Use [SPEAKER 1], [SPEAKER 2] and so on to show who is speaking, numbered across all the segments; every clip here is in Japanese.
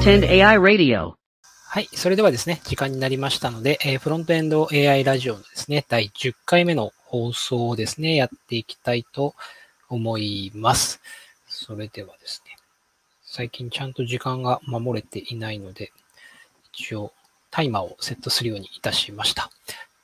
[SPEAKER 1] 10ai Radio
[SPEAKER 2] はい。それではですね、時間になりましたので、えー、フロントエンド AI ラジオのですね、第10回目の放送をですね、やっていきたいと思います。それではですね、最近ちゃんと時間が守れていないので、一応タイマーをセットするようにいたしました。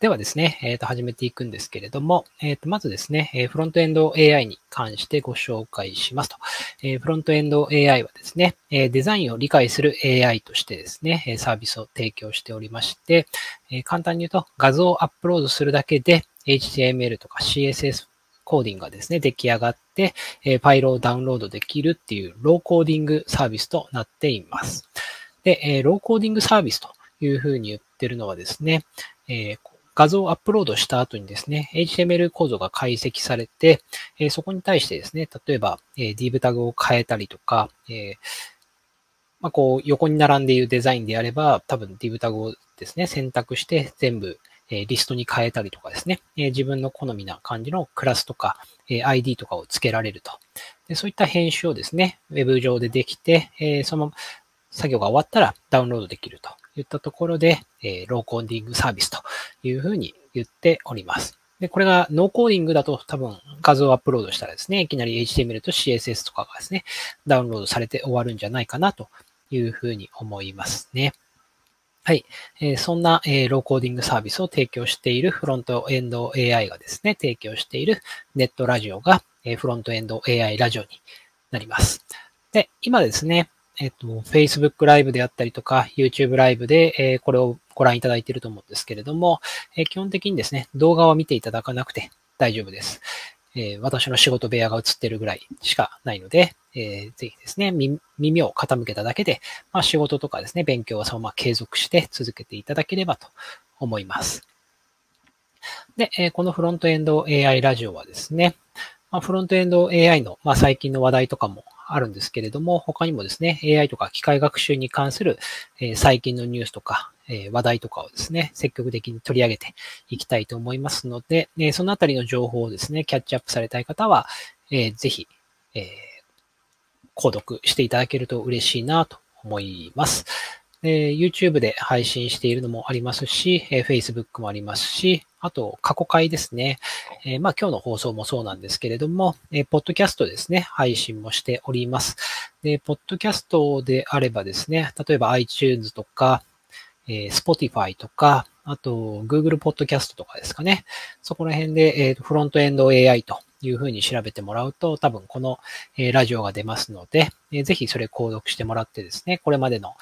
[SPEAKER 2] ではですね、えっ、ー、と、始めていくんですけれども、えっ、ー、と、まずですね、えフロントエンド AI に関してご紹介しますと。えフロントエンド AI はですね、えデザインを理解する AI としてですね、サービスを提供しておりまして、え簡単に言うと、画像をアップロードするだけで、HTML とか CSS コーディングがですね、出来上がって、えファイルをダウンロードできるっていうローコーディングサービスとなっています。で、えローコーディングサービスというふうに言ってるのはですね、え画像をアップロードした後にですね、HTML 構造が解析されて、えそこに対してですね、例えば、え div タグを変えたりとか、えまあ、こう、横に並んでいるデザインであれば、多分 div タグをですね、選択して全部、えリストに変えたりとかですね、え自分の好みな感じのクラスとか、え ID とかを付けられると。でそういった編集をですね、ウェブ上でできて、えその作業が終わったらダウンロードできるといったところで、えー、ローコーディングサービスというふうに言っております。で、これがノーコーディングだと多分画像をアップロードしたらですね、いきなり HTML と CSS とかがですね、ダウンロードされて終わるんじゃないかなというふうに思いますね。はい。えー、そんな、えー、ローコーディングサービスを提供しているフロントエンド AI がですね、提供しているネットラジオが、えー、フロントエンド AI ラジオになります。で、今ですね、えっと、Facebook ライブであったりとか、YouTube ライブで、えー、これをご覧いただいていると思うんですけれども、えー、基本的にですね、動画は見ていただかなくて大丈夫です。えー、私の仕事部屋が映ってるぐらいしかないので、えー、ぜひですね、耳を傾けただけで、まあ、仕事とかですね、勉強はそのまま継続して続けていただければと思います。で、えー、このフロントエンド AI ラジオはですね、まあ、フロントエンド AI の、まあ、最近の話題とかもあるんですけれども、他にもですね、AI とか機械学習に関する、え最近のニュースとか、え話題とかをですね、積極的に取り上げていきたいと思いますので、えそのあたりの情報をですね、キャッチアップされたい方は、えぜひ、え購読していただけると嬉しいなと思います。え YouTube で配信しているのもありますし、え Facebook もありますし、あと、過去回ですね。えー、まあ、今日の放送もそうなんですけれども、えー、ポッドキャストですね、配信もしております。で、ポッドキャストであればですね、例えば iTunes とか、えー、Spotify とか、あと、Google Podcast とかですかね。そこら辺で、えー、フロントエンド AI というふうに調べてもらうと、多分この、え、ラジオが出ますので、えー、ぜひそれ購読してもらってですね、これまでの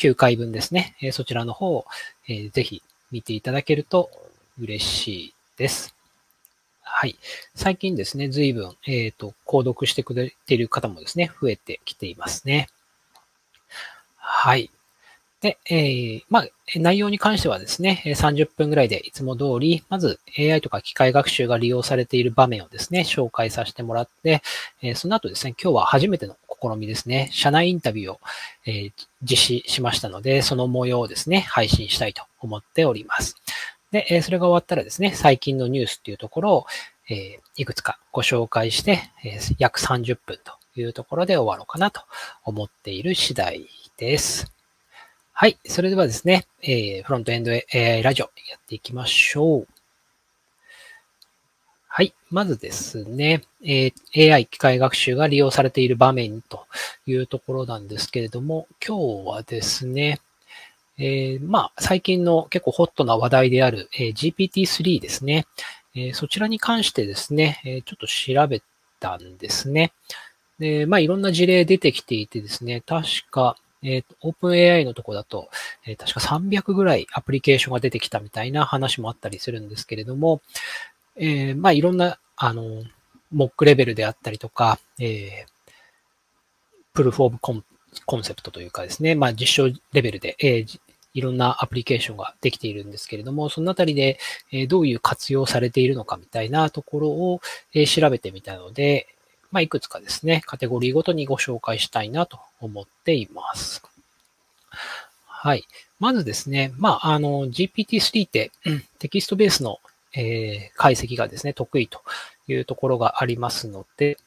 [SPEAKER 2] 9回分ですね、え、そちらの方を、えー、ぜひ見ていただけると嬉しいです。はい。最近ですね、随分、えっ、ー、と、購読してくれている方もですね、増えてきていますね。はい。で、えー、まあ、内容に関してはですね、30分ぐらいでいつも通り、まず AI とか機械学習が利用されている場面をですね、紹介させてもらって、えー、その後ですね、今日は初めての試みですね、社内インタビューを、えー、実施しましたので、その模様をですね、配信したいと思っております。で、えそれが終わったらですね、最近のニュースっていうところを、えいくつかご紹介して、え約30分というところで終わろうかなと思っている次第です。はい。それではですね、えーフロントエンド AI ラジオやっていきましょう。はい。まずですね、えー AI 機械学習が利用されている場面というところなんですけれども、今日はですね、えー、まあ、最近の結構ホットな話題である、えー、GPT-3 ですね。えー、そちらに関してですね、えちょっと調べたんですね。で、まあ、いろんな事例出てきていてですね、確か、えっー、オープン AI のとこだと、えー、確か300ぐらいアプリケーションが出てきたみたいな話もあったりするんですけれども、えー、まあ、いろんな、あの、モックレベルであったりとか、えー、プルフォームコンコンセプトというかですね、まあ、実証レベルで、え、いろんなアプリケーションができているんですけれども、そのあたりでえどういう活用されているのかみたいなところをえ調べてみたので、まあ、いくつかですね、カテゴリーごとにご紹介したいなと思っています。はい。まずですね、まあ、あの、GPT-3 って、テキストベースの、えー、解析がですね、得意というところがありますので、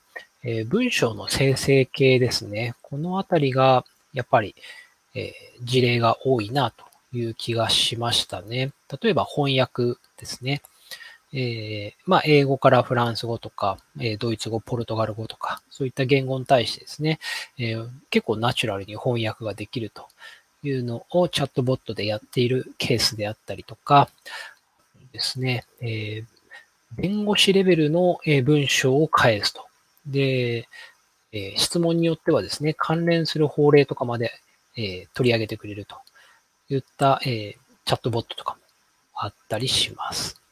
[SPEAKER 2] えー、文章の生成系ですね。このあたりが、やっぱり、えー、事例が多いなという気がしましたね。例えば翻訳ですね。えー、まあ、英語からフランス語とか、えー、ドイツ語、ポルトガル語とか、そういった言語に対してですね、えー、結構ナチュラルに翻訳ができるというのをチャットボットでやっているケースであったりとかですね、え弁護士レベルの文章を返すと。で、え質問によってはですね、関連する法令とかまで、え取り上げてくれるといった、えチャットボットとかもあったりします。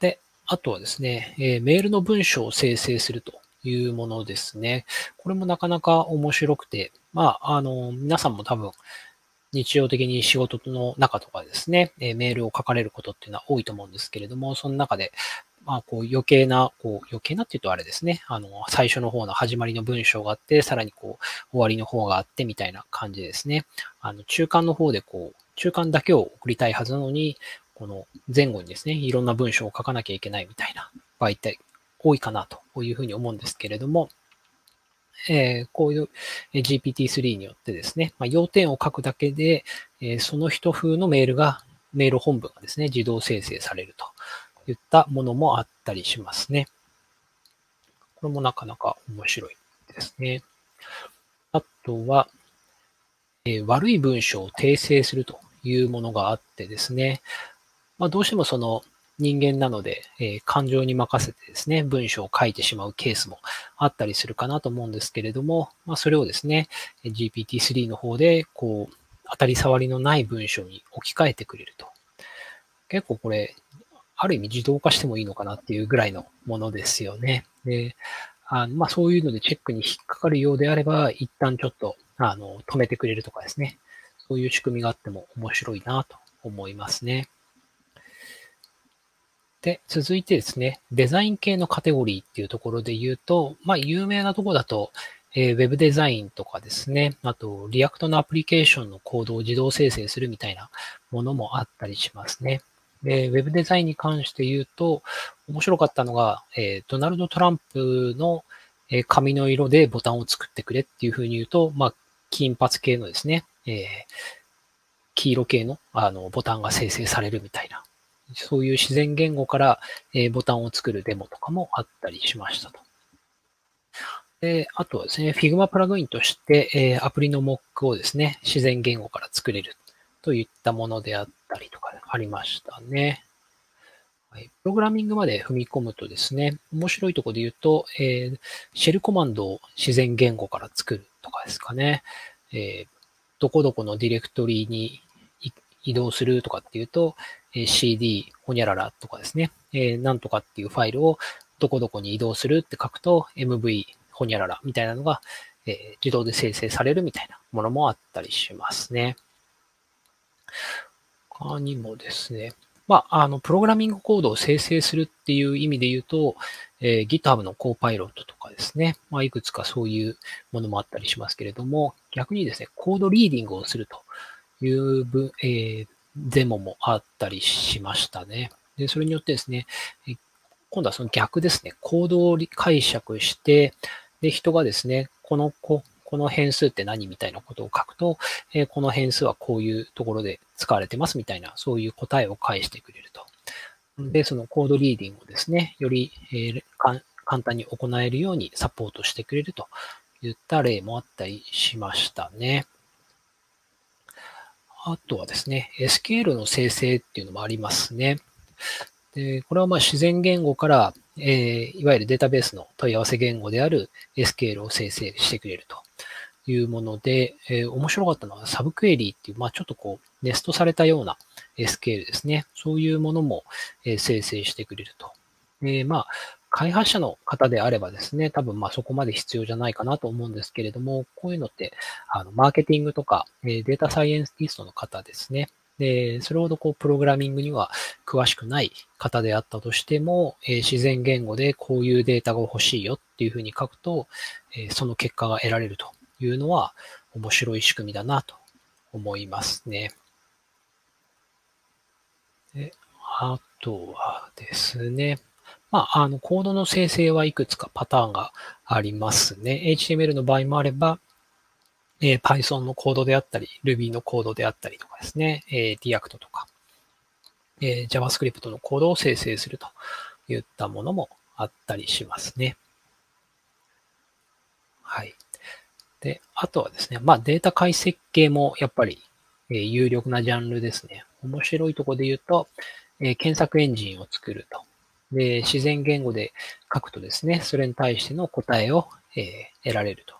[SPEAKER 2] で、あとはですね、えメールの文章を生成するというものですね。これもなかなか面白くて、まあ、あの、皆さんも多分、日常的に仕事の中とかですね、えメールを書かれることっていうのは多いと思うんですけれども、その中で、まあ、こう余計な、こう余計なっていうとあれですね、あの、最初の方の始まりの文章があって、さらにこう、終わりの方があってみたいな感じですね。あの、中間の方でこう、中間だけを送りたいはずなのに、この前後にですね、いろんな文章を書かなきゃいけないみたいな場合って多いかなというふうに思うんですけれども、えー、こういう GPT-3 によってですね、まあ、要点を書くだけで、えー、その人風のメールが、メール本文がですね、自動生成されるといったものもあったりしますね。これもなかなか面白いですね。あとは、えー、悪い文章を訂正するというものがあってですね、まあ、どうしてもその人間なので、えー、感情に任せてですね、文章を書いてしまうケースもあったりするかなと思うんですけれども、まあ、それをですね、GPT-3 の方で、こう、当たり障りのない文章に置き換えてくれると。結構これ、ある意味自動化してもいいのかなっていうぐらいのものですよね。で、あまあ、そういうのでチェックに引っかかるようであれば、一旦ちょっと、あの、止めてくれるとかですね。そういう仕組みがあっても面白いなと思いますね。で、続いてですね、デザイン系のカテゴリーっていうところで言うと、まあ、有名なとこだと、えー、ウェブデザインとかですね、あと、 React のアプリケーションのコードを自動生成するみたいなものもあったりしますね。で、ウェブデザインに関して言うと、面白かったのが、えー、ドナルド・トランプの、えー、髪の色でボタンを作ってくれっていうふうに言うと、まあ、金髪系のですね、えー、黄色系のあのボタンが生成されるみたいなそういう自然言語から、えボタンを作るデモとかもあったりしましたと。で、あとはですね、Figma プラグインとして、えアプリのモックをですね、自然言語から作れるといったものであったりとかありましたね。はい、プログラミングまで踏み込むとですね、面白いところで言うと、えー、シェルコマンドを自然言語から作るとかですかね。えー、どこどこのディレクトリに移動するとかっていうと、え CD ほにゃららとかですね、えなんとかっていうファイルをどこどこに移動するって書くと MV ほにゃららみたいなのが、え自動で生成されるみたいなものもあったりしますね。他にもですね、まあ、あの、プログラミングコードを生成するっていう意味で言うと、えー、GitHub の Copilot とかですね、まあ、いくつかそういうものもあったりしますけれども、逆にですね、コードリーディングをするという、えー、デモもあったりしましたね。で、それによってですね、今度はその逆ですね、コードを解釈して、で、人がですね、この、ここの変数って何みたいなことを書くと、えー、この変数はこういうところで使われてますみたいな、そういう答えを返してくれると。で、そのコードリーディングをですね、より、えー、簡単に行えるようにサポートしてくれるといった例もあったりしましたね。あとはですね、SQL の生成っていうのもありますね。でこれはまあ自然言語から、えー、いわゆるデータベースの問い合わせ言語である SQL を生成してくれるというもので、えー、面白かったのはサブクエリーっていう、まあちょっとこう、ネストされたような SQL ですね。そういうものも、え、生成してくれると。でまあ、開発者の方であればですね、多分まあそこまで必要じゃないかなと思うんですけれども、こういうのって、あの、マーケティングとか、えデータサイエンティストの方ですね。で、それほどこう、プログラミングには詳しくない方であったとしても、え自然言語でこういうデータが欲しいよっていうふうに書くと、えその結果が得られるというのは面白い仕組みだなと思いますね。であとはですね、まあ、あの、コードの生成はいくつかパターンがありますね。HTML の場合もあれば、えー、Python のコードであったり、Ruby のコードであったりとかですね、えー、React とか、えー、JavaScript のコードを生成するといったものもあったりしますね。はい。で、あとはですね、まあデータ解析系もやっぱり、えー、有力なジャンルですね。面白いところで言うと、えー、検索エンジンを作ると。で、自然言語で書くとですね、それに対しての答えを、え、得られると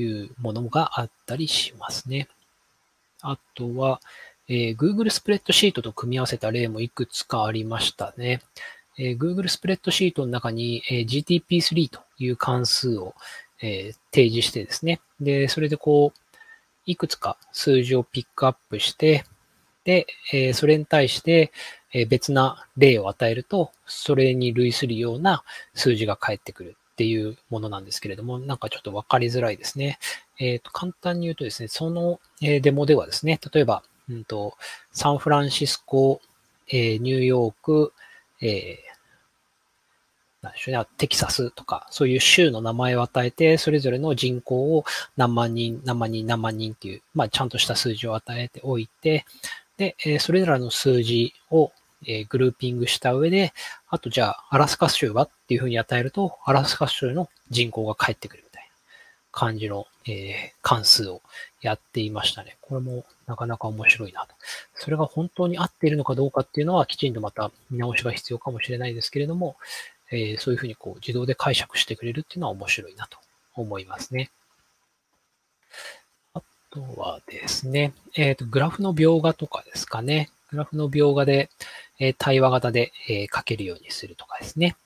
[SPEAKER 2] いうものがあったりしますね。あとは、えー、Google スプレッドシートと組み合わせた例もいくつかありましたね。えー、Google スプレッドシートの中に、えー、GTP3 という関数を、えー、提示してですね。で、それでこう、いくつか数字をピックアップして、で、え、それに対して、別な例を与えると、それに類するような数字が返ってくるっていうものなんですけれども、なんかちょっとわかりづらいですね。えっ、ー、と、簡単に言うとですね、その、デモではですね、例えば、うんと、サンフランシスコ、えニューヨーク、えなんでしょうね、テキサスとか、そういう州の名前を与えて、それぞれの人口を何万人、何万人、何万人っていう、まあ、ちゃんとした数字を与えておいて、で、えそれらの数字をえグルーピングした上で、あとじゃあ、アラスカ州はっていうふうに与えると、アラスカ州の人口が返ってくるみたいな感じの、え、関数をやっていましたね。これもなかなか面白いなと。それが本当に合っているのかどうかっていうのは、きちんとまた見直しが必要かもしれないですけれども、え、そういうふうにこう自動で解釈してくれるっていうのは面白いなと思いますね。あとはですね、えっ、ー、と、グラフの描画とかですかね。グラフの描画で、えー、対話型で、えー、書けるようにするとかですね。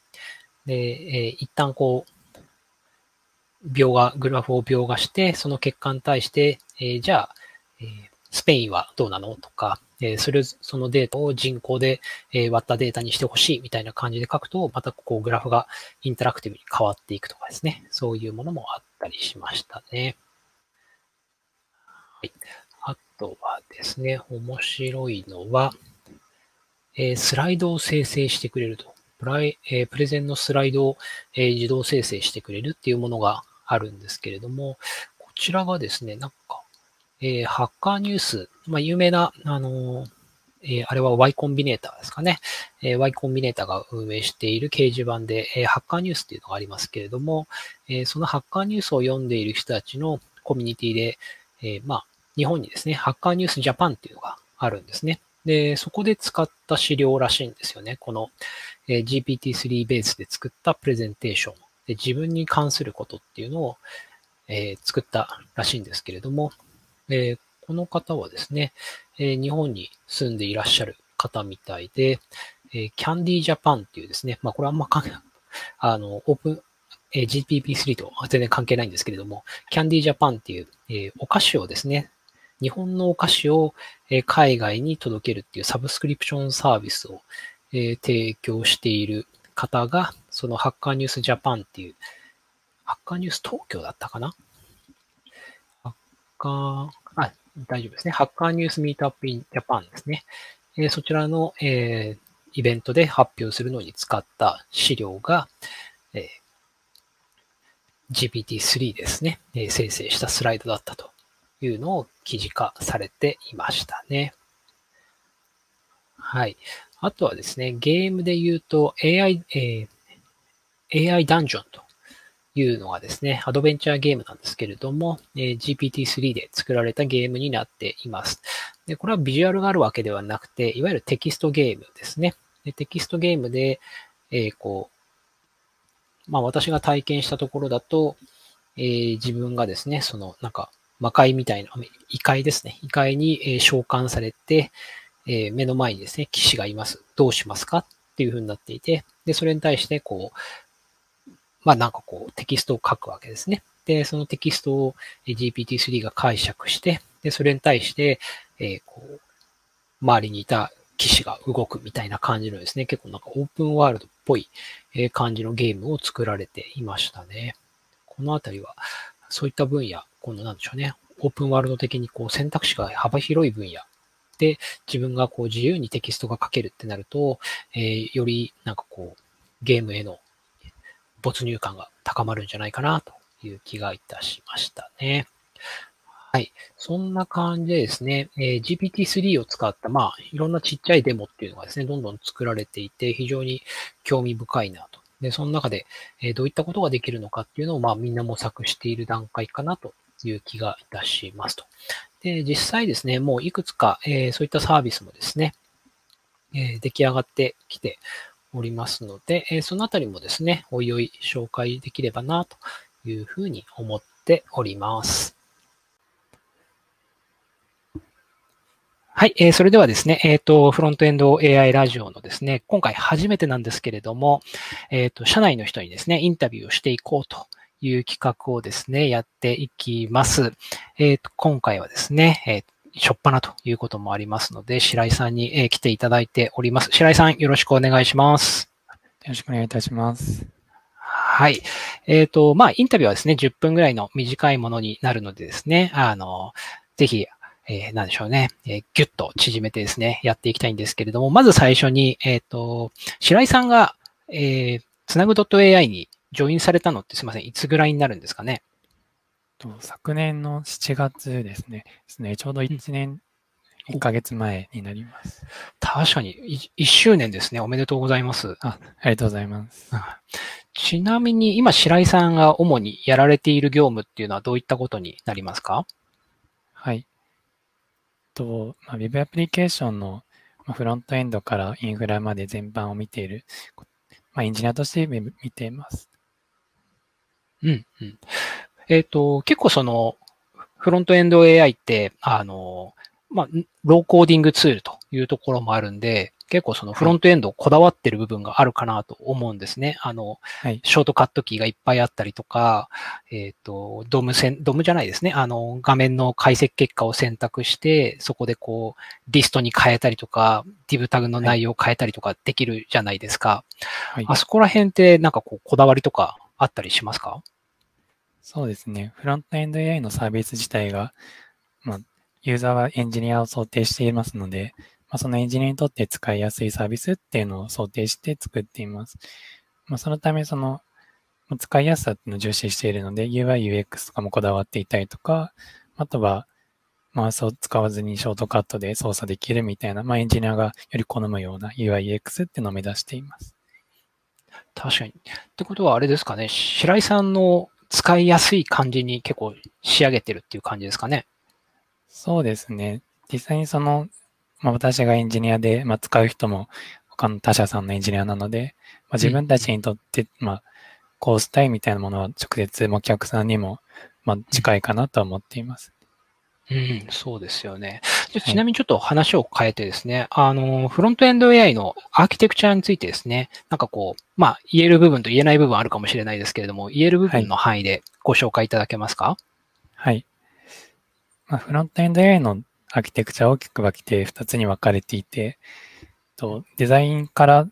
[SPEAKER 2] で、えー、一旦こう、描画、グラフを描画して、その結果に対して、えー、じゃあ、えー、スペインはどうなのとか、えー、それ、そのデータを人口で、え、割ったデータにしてほしいみたいな感じで書くと、またこうグラフがインタラクティブに変わっていくとかですね。そういうものもあったりしましたね。はい。あとはですね、面白いのは、え、スライドを生成してくれると。プライえ、プレゼンのスライドを、え、自動生成してくれるっていうものがあるんですけれども、こちらがですね、なんか、えー、ハッカーニュース、まあ、有名な、あのえ、あれは Y コンビネーターですかね。え、Y コンビネーターが運営している掲示板で、え、ハッカーニュースっていうのがありますけれども、え、そのハッカーニュースを読んでいる人たちのコミュニティで、え、まあ、日本にですね、ハッカーニュースジャパンっていうのがあるんですね。で、そこで使った資料らしいんですよね。この、え、GPT-3 ベースで作ったプレゼンテーションで自分に関することっていうのを、えー、作ったらしいんですけれども、えー、この方はですね、え日本に住んでいらっしゃる方みたいで、えキャンディージャパンっていうですね、まあこれあんま関係あの、オープン、え GPP3 と全然関係ないんですけれども、キャンディージャパンっていう、えお菓子をですね、日本のお菓子を海外に届けるっていうサブスクリプションサービスを提供している方が、そのハッカーニュースジャパンっていう、ハッカーニュース東京だったかな？ハッカー、あ、大丈夫ですね。ハッカーニュースミートアップインジャパンですね。えそちらの、え、イベントで発表するのに使った資料が、え、GPT-3 ですね、え、生成したスライドだったというのを記事化されていましたね。はい。あとはですね、ゲームで言うと AI、えー、AI ダンジョンというのがですね、アドベンチャーゲームなんですけれども、えー、GPT-3 で作られたゲームになっています。で、これはビジュアルがあるわけではなくて、いわゆるテキストゲームですね。でテキストゲームで、えー、こう、まあ私が体験したところだと、えー、自分がですね、そのなんか魔界みたいな、異界ですね。異界に、え召喚されて、え目の前にですね、騎士がいます。どうしますかっていう風になっていて、で、それに対して、こう、まあなんかこう、テキストを書くわけですね。で、そのテキストを GPT-3 が解釈して、で、それに対して、えー、こう、周りにいた騎士が動くみたいな感じのですね、結構なんかオープンワールドっぽい感じのゲームを作られていましたね。このあたりは、そういった分野、このなんでしょうね、オープンワールド的にこう選択肢が幅広い分野で自分がこう自由にテキストが書けるってなると、えー、よりなんかこうゲームへの没入感が高まるんじゃないかなという気がいたしましたね。はい。そんな感じでですね、えー、GPT-3 を使った、まあ、いろんなちっちゃいデモっていうのがですね、どんどん作られていて、非常に興味深いなと。で、その中で、え、どういったことができるのかっていうのを、まあ、みんな模索している段階かなという気がいたしますと。で、実際ですね、もういくつか、えー、そういったサービスもですね、えー、出来上がってきておりますので、えー、そのあたりもですね、おいおい紹介できればなというふうに思っております。はい。えー、それではですね、えっ、ー、と、フロントエンド AI ラジオのですね、今回初めてなんですけれども、えっ、ー、と、社内の人にですね、インタビューをしていこうという企画をですね、やっていきます。えっ、と、今回はですね、えー、しょっぱなということもありますので、白井さんに、え来ていただいております。白井さん、よろしくお願いします。
[SPEAKER 1] よろしくお願いいたします。
[SPEAKER 2] はい。えっ、と、まあ、インタビューはですね、10分ぐらいの短いものになるのでですね、あの、ぜひ、えー、なんでしょうね、えー、ぎゅっと縮めてですね、やっていきたいんですけれども、まず最初に、えっ、ー、と、白井さんが、えー、つなぐ .ai にジョインされたのってすいません、いつぐらいになるんですかね？
[SPEAKER 1] と昨年の7月ですね。ですね。ちょうど1年、1ヶ月前になります。
[SPEAKER 2] 確かに1、周年ですね。おめでとうございます。
[SPEAKER 1] あ、ありがとうございます。
[SPEAKER 2] ちなみに、今、白井さんが主にやられている業務っていうのはどういったことになりますか？
[SPEAKER 1] はい。と、まあ、Web アプリケーションのフロントエンドからインフラまで全般を見ている、まあ、エンジニアとして見ています。
[SPEAKER 2] うん、うん。えっ、ー、と、結構その、フロントエンド AI って、あの、まあ、ローコーディングツールというところもあるんで、結構そのフロントエンドこだわってる部分があるかなと思うんですね。あの、はい、ショートカットキーがいっぱいあったりとか、えっ、ー、と、ドーム線、ドームじゃないですね。あの、画面の解析結果を選択して、そこでこう、リストに変えたりとか、ディブタグの内容を変えたりとかできるじゃないですか。はい、あそこら辺ってなんかこう、こだわりとかあったりしますか？
[SPEAKER 1] そうですね。フロントエンド AI のサービス自体が、まあ、ユーザーはエンジニアを想定していますので、まあ、そのエンジニアにとって使いやすいサービスっていうのを想定して作っています。まあ、そのため、その、使いやすさっていうのを重視しているので、UI、UX とかもこだわっていたりとか、あとは、マウスを使わずにショートカットで操作できるみたいな、まあ、エンジニアがより好むような UI、UX っていうのを目指しています。
[SPEAKER 2] 確かに。ってことはあれですかね、白井さんの使いやすい感じに結構仕上げてるっていう感じですかね。
[SPEAKER 1] そうですね。実際にそのまあ、私がエンジニアで、まあ、使う人も他の他社さんのエンジニアなので、まあ、自分たちにとって、まあ、こうしたいみたいなものは直接お客さんにも、まあ、近いかなと思っています。
[SPEAKER 2] うん、そうですよね。ちなみにちょっと話を変えてですね、はい、あの、フロントエンド AI のアーキテクチャについてですね、なんかこう、まあ、言える部分と言えない部分あるかもしれないですけれども、言える部分の範囲でご紹介いただけますか？
[SPEAKER 1] はい。まあ、フロントエンド AI のアーキテクチャ大きく分けて2つに分かれていて、とデザインから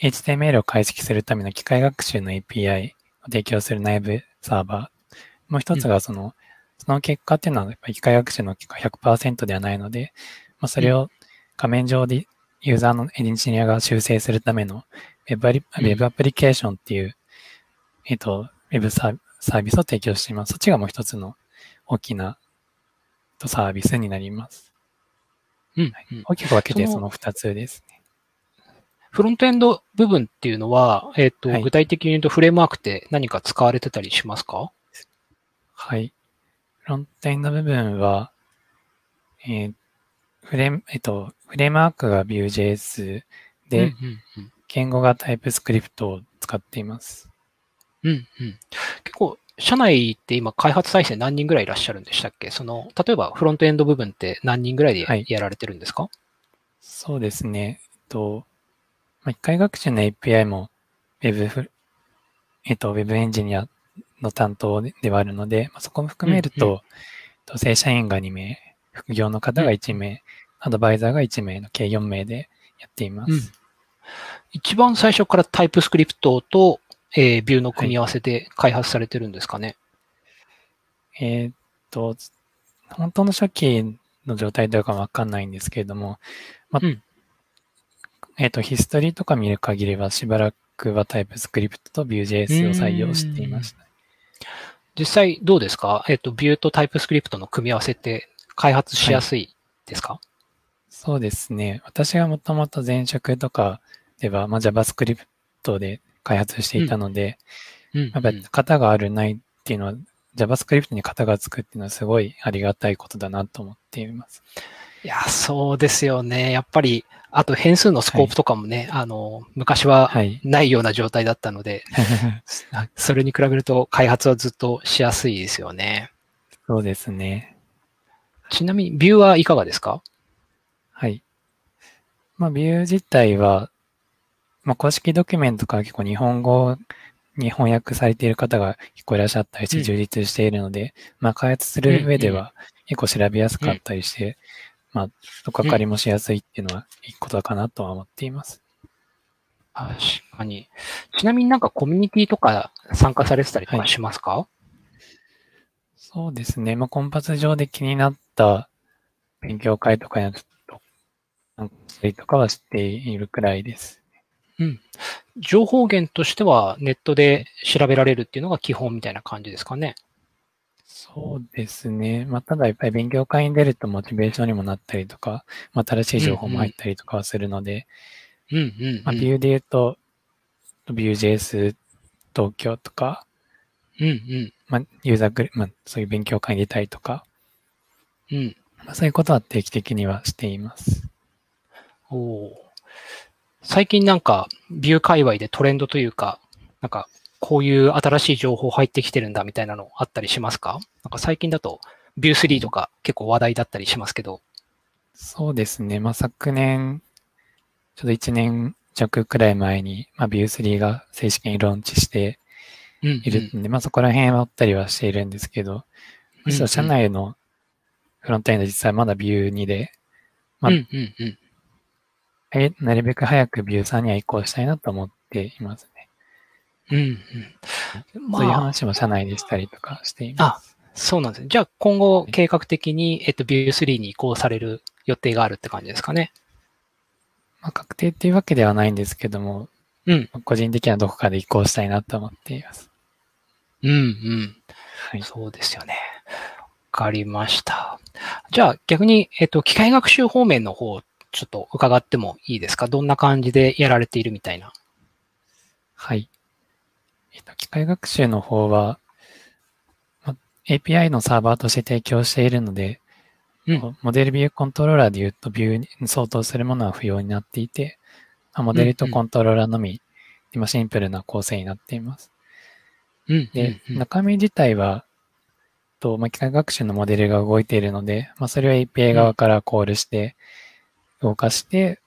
[SPEAKER 1] HTML を解析するための機械学習の API を提供する内部サーバー。もう一つがその、うん、その結果っていうのはやっぱり機械学習の結果100%ではないので、まあ、それを画面上でユーザーのエンジニアが修正するための Web ア,、Web アプリケーションっていう、えっ、と、Web サービスを提供しています。そっちがもう一つの大きなとサービスになります。うん、大きく分けてその2つですね。
[SPEAKER 2] フロントエンド部分っていうのは、えっ、ー、と、はい、具体的に言うとフレームワークって何か使われてたりしますか？
[SPEAKER 1] はい。フロントエンド部分は、えー、フレーム、えっと、フレームワークが Vue.js で、うんうんうん、言語が TypeScript を使っています。
[SPEAKER 2] うんうん。結構社内って今開発体制何人ぐらいいらっしゃるんでしたっけ？その、例えばフロントエンド部分って何人ぐらいでやられてるんですか、はい、
[SPEAKER 1] そうですね。えっと、まあ、一回学習の API も Web、えっと、Web エンジニアの担当ではあるので、まあ、そこも含めると、うんうん、正社員が2名、副業の方が1名、うん、アドバイザーが1名の計4名でやっています。うん、
[SPEAKER 2] 一番最初からタイプスクリプトとえー、ビューの組み合わせで開発されてるんですかね？
[SPEAKER 1] はい、えー、っと、本当の初期の状態とかわかんないんですけれども、ま、うん、えー、っと、ヒストリーとか見る限りはしばらくはタイプスクリプトと Vue.js を採用していました。
[SPEAKER 2] 実際どうですか？えっ、と、ビューとタイプスクリプトの組み合わせって開発しやすいですか、
[SPEAKER 1] そうですね。私がもともと前職とかでは、まあ、JavaScript で開発していたので、
[SPEAKER 2] うん、
[SPEAKER 1] やっぱり型があるないっていうのは、JavaScript に型がつくっていうのはすごいありがたいことだなと思っています。
[SPEAKER 2] いや、そうですよね。やっぱり、あと変数のスコープとかもね、はい、あの、昔はないような状態だったので、はい、それに比べると開発はずっとしやすいですよね。
[SPEAKER 1] そうですね。
[SPEAKER 2] ちなみに、ビューはいかがですか？
[SPEAKER 1] はい。まあ、ビュー自体は、まあ、公式ドキュメントから結構日本語に翻訳されている方が結構いらっしゃったりして充実しているので、うん、まあ、開発する上では結構調べやすかったりして、うん、まあ、とかかりもしやすいっていうのはいいことかなとは思っています。
[SPEAKER 2] 確かに。ちなみになんかコミュニティとか参加されてたりとかしますか、はい、
[SPEAKER 1] そうですね。まあ、コンパス上で気になった勉強会とかやると、参加したりとかはしているくらいです。
[SPEAKER 2] うん。情報源としてはネットで調べられるっていうのが基本みたいな感じですかね。
[SPEAKER 1] そうですね。まあ、ただやっぱり勉強会に出るとモチベーションにもなったりとか、まあ、新しい情報も入ったりとかはするので、
[SPEAKER 2] うんうん、
[SPEAKER 1] まあ、ビューで言うと、Vue.js 東京とか、
[SPEAKER 2] うんうん。
[SPEAKER 1] まあ、ユーザーグルまあ、そういう勉強会に出たりとか、
[SPEAKER 2] うん。
[SPEAKER 1] まあ、そういうことは定期的にはしています。
[SPEAKER 2] おお。最近なんか、ビュー界隈でトレンドというか、なんか、こういう新しい情報入ってきてるんだみたいなのあったりしますか？なんか最近だと、ビュー3とか結構話題だったりしますけど。
[SPEAKER 1] そうですね。まあ、昨年、ちょっと1年弱くらい前に、まあ、ビュー3が正式にローンチしているんで、うんうん、まあ、そこら辺は追ったりはしているんですけど、むしろ社内のフロントエンド実際まだビュー2で、
[SPEAKER 2] まあ、うんうんうん
[SPEAKER 1] なるべく早くビュー3には移行したいなと思っていますね。
[SPEAKER 2] うんうん。
[SPEAKER 1] そういう話も社内でしたりとかしていま
[SPEAKER 2] す。あ、そうなんです。じゃあ今後計画的に、えっと、ビュー3に移行される予定があるって感じですかね。
[SPEAKER 1] まあ、確定っていうわけではないんですけども、
[SPEAKER 2] うん。
[SPEAKER 1] 個人的にはどこかで移行したいなと思っています。
[SPEAKER 2] うんうん。はい。そうですよね。わかりました。じゃあ逆に、えっと、機械学習方面の方ちょっと伺ってもいいですか？どんな感じでやられているみたいな。
[SPEAKER 1] はい。えっと、機械学習の方は、ま、API のサーバーとして提供しているので、うん、モデルビューコントローラーで言うとビューに相当するものは不要になっていて、モデルとコントローラーのみ、今シンプルな構成になっています。
[SPEAKER 2] うん、
[SPEAKER 1] で、中身自体は、と、まあ、機械学習のモデルが動いているので、まあ、それを API 側からコールして、動かして、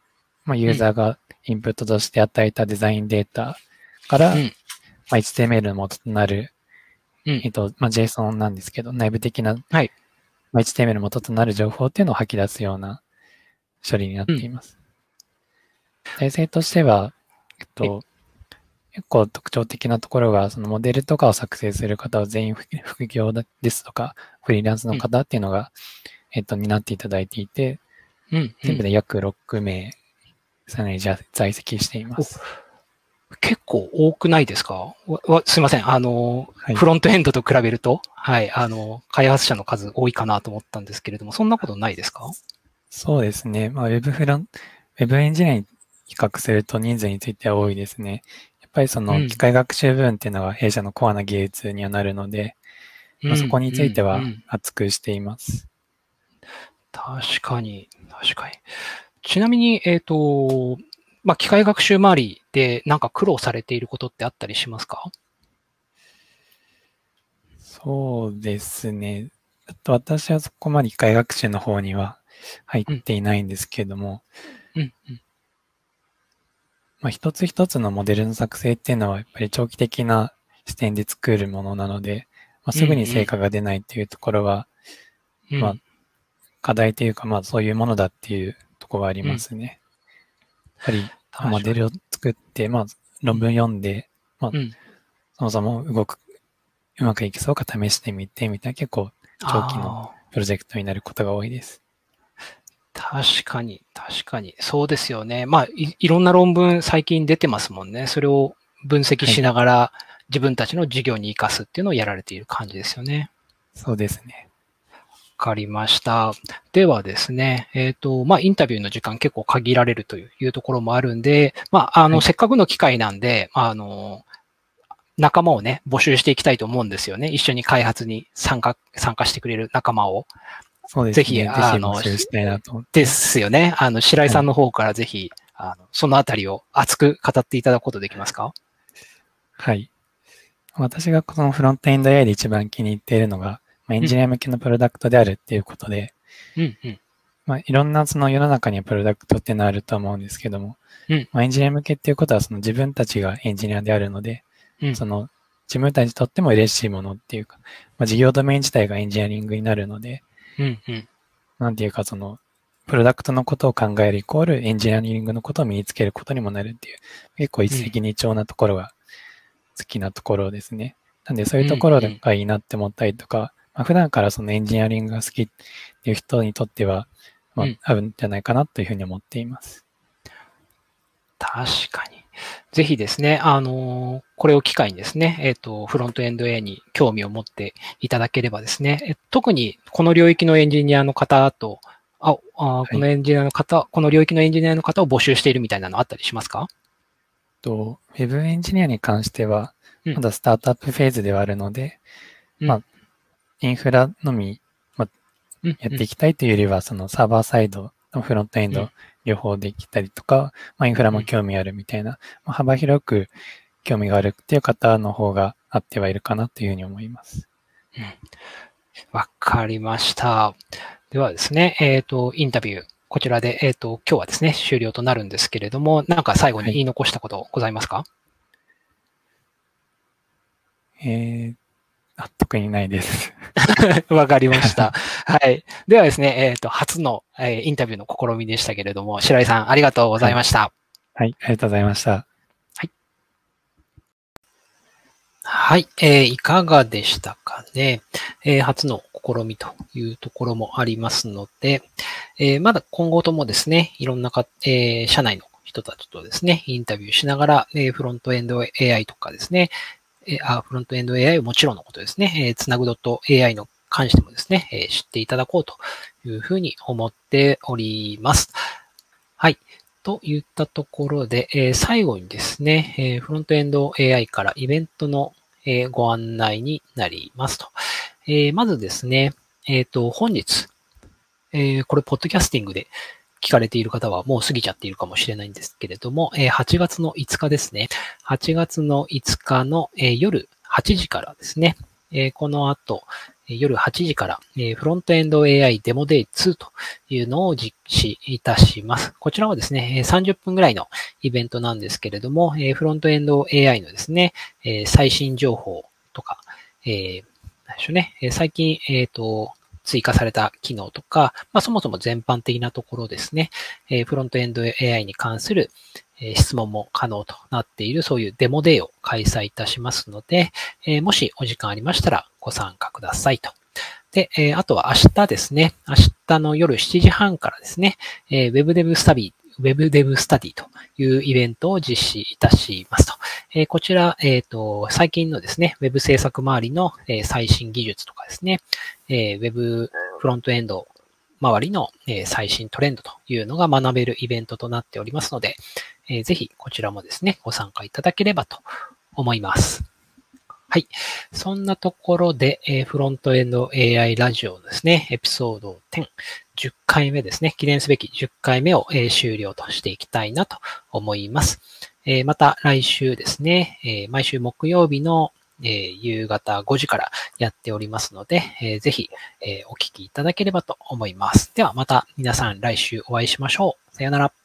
[SPEAKER 1] まあ、ユーザーがインプットとして与えたデザインデータから、うん、まあ、HTML の元となる、うん、えっと、まあ、JSON なんですけど、内部的な、
[SPEAKER 2] はい、
[SPEAKER 1] まあ、HTML の元となる情報っていうのを吐き出すような処理になっています。体制としては、えっと、結構特徴的なところが、そのモデルとかを作成する方は全員副業ですとか、フリーランスの方っていうのが、えっと、担っていただいていて、
[SPEAKER 2] うん、
[SPEAKER 1] 全部で約6名、さらに在籍しています。
[SPEAKER 2] 結構多くないですか？すいません。あの、はい、フロントエンドと比べると、はい、あの、開発者の数多いかなと思ったんですけれども、そんなことないですか？
[SPEAKER 1] そうですね。まあ、ウェブフロン、ウェブエンジニアに比較すると人数については多いですね。やっぱりその機械学習部分っていうのは弊社のコアな技術にはなるので、うん、まあ、そこについては厚くしています。
[SPEAKER 2] 確かに、確かに。ちなみに、えっ、ー、と、まあ、機械学習周りでなんか苦労されていることってあったりしますか？
[SPEAKER 1] そうですね。と私はそこまで機械学習の方には入っていないんですけれども、
[SPEAKER 2] うん。うん。うん、
[SPEAKER 1] まあ、一つ一つのモデルの作成っていうのはやっぱり長期的な視点で作るものなので、まあ、すぐに成果が出ないっていうところは、うんうん、まあ、課題というか、まあそういうものだっていうところはありますね。やっぱり、モデルを作って、まあ論文読んで、まあ、うん、そもそも動く、うまくいきそうか試してみて、みたいな結構長期のプロジェクトになることが多いです。
[SPEAKER 2] 確かに、確かに。そうですよね。まあい、いろんな論文最近出てますもんね。それを分析しながら自分たちの事業に活かすっていうのをやられている感じですよね。
[SPEAKER 1] そうですね。
[SPEAKER 2] わかりました。ではですね、えっ、と、まあ、インタビューの時間結構限られるというところもあるんで、まあ、あの、
[SPEAKER 1] はい
[SPEAKER 2] せっかくの機会なんで、あの、仲間をね、募集していきたいと思うんですよね。一緒に開発に参加、参加してくれる仲間を。
[SPEAKER 1] そうですね。
[SPEAKER 2] ぜひあの。ですよね。あの、白井さんの方からぜひ、あの、そのあたりを熱く語っていただくことできますか？
[SPEAKER 1] はい。私がこのフロントエンド AI で一番気に入っているのが、まあ、エンジニア向けのプロダクトであるっていうことで、
[SPEAKER 2] うんうん。
[SPEAKER 1] まあ、いろんなその世の中にはプロダクトってのはあると思うんですけども、
[SPEAKER 2] うん
[SPEAKER 1] まあ、エンジニア向けっていうことはその自分たちがエンジニアであるので、
[SPEAKER 2] うん
[SPEAKER 1] その自分たちにとっても嬉しいものっていうか、まあ、事業ドメイン自体がエンジニアリングになるので、
[SPEAKER 2] うんうん。
[SPEAKER 1] なんていうかその、プロダクトのことを考えるイコールエンジニアリングのことを身につけることにもなるっていう、結構一石二鳥なところが好きなところですね。なんでそういうところがいいなって思ったりとか、まあ、普段からそのエンジニアリングが好きっていう人にとっては、まあ
[SPEAKER 2] うん、
[SPEAKER 1] 合うんじゃないかなというふうに思っています。
[SPEAKER 2] 確かに。ぜひですね、あのーこれを機会にですね、えっ、と、フロントエンド A に興味を持っていただければですね、え特にこの領域のエンジニアの方と、あ、あこのエンジニアの方、この領域のエンジニアの方を募集しているみたいなのあったりしますか？
[SPEAKER 1] と、ウェブエンジニアに関しては、
[SPEAKER 2] うん。
[SPEAKER 1] まだスタートアップフェーズではあるので、
[SPEAKER 2] うん。
[SPEAKER 1] まあ、インフラのみ
[SPEAKER 2] うん
[SPEAKER 1] やっていきたいというよりは、そのサーバーサイドのフロントエン
[SPEAKER 2] うん。
[SPEAKER 1] ド両方できたりとか、まあ、インフラも興味あるみたいな、まあ、幅広く興味があるっていう方の方があってはいるかなというふうに思います。
[SPEAKER 2] わかりました。ではですね、えっ、と、インタビュー、こちらで、えっ、と、今日はですね、終了となるんですけれども、なんか最後に言い残したことございますか、
[SPEAKER 1] えー、あ特にないです。
[SPEAKER 2] わかりました。はい。ではですね、えっ、と、初の、えーインタビューの試みでしたけれども、白井さん、ありがとうございました。
[SPEAKER 1] はい、ありがとうございました。
[SPEAKER 2] はい。えーいかがでしたかね。えー初の試みというところもありますので、えーまだ今後ともですね、いろんなか、えー社内の人たちとですね、インタビューしながら、えーフロントエンド AI とかですね、えあフロントエンド AI はもちろんのことですね、えーつなぐ .ai の関してもですね、え知っていただこうというふうに思っております。はい。といったところで、え最後にですね、えフロントエンド AI からイベントの、えご案内になりますと。えまずですね、えっ、と、本日、えこれ、ポッドキャスティングで聞かれている方はもう過ぎちゃっているかもしれないんですけれども、え8月の5日ですね。8月の5日の、えー夜8時からですね、えーこの後、夜8時から、えフロントエンド AI デモデイ2というのを実施いたします。こちらはですね、30分ぐらいのイベントなんですけれども、えフロントエンド AI のですね、え最新情報とか、えー何でしょうね、最近、えっ、と、追加された機能とか、まあ、そもそも全般的なところですね、えフロントエンド AI に関する、質問も可能となっている、そういうデモデーを開催いたしますので、えもしお時間ありましたらご参加くださいと。で、えあとは明日ですね、明日の夜7時半からですね、えー、WebDev スタディ、WebDev スタディというイベントを実施いたしますと。えこちら、えっ、と、最近のですね、Web 制作周りの、え最新技術とかですね、え Web フロントエンド周りの、え最新トレンドというのが学べるイベントとなっておりますので、えーぜひこちらもですね、ご参加いただければと思います。はい。そんなところで、えーフロントエンド AI ラジオですね、エピソード10、10回目ですね、記念すべき10回目を、えー終了としていきたいなと思います。えーまた来週ですね、えー毎週木曜日の、えー夕方5時からやっておりますので、えーぜひ、えーお聞きいただければと思います。ではまた皆さん来週お会いしましょう。さよなら。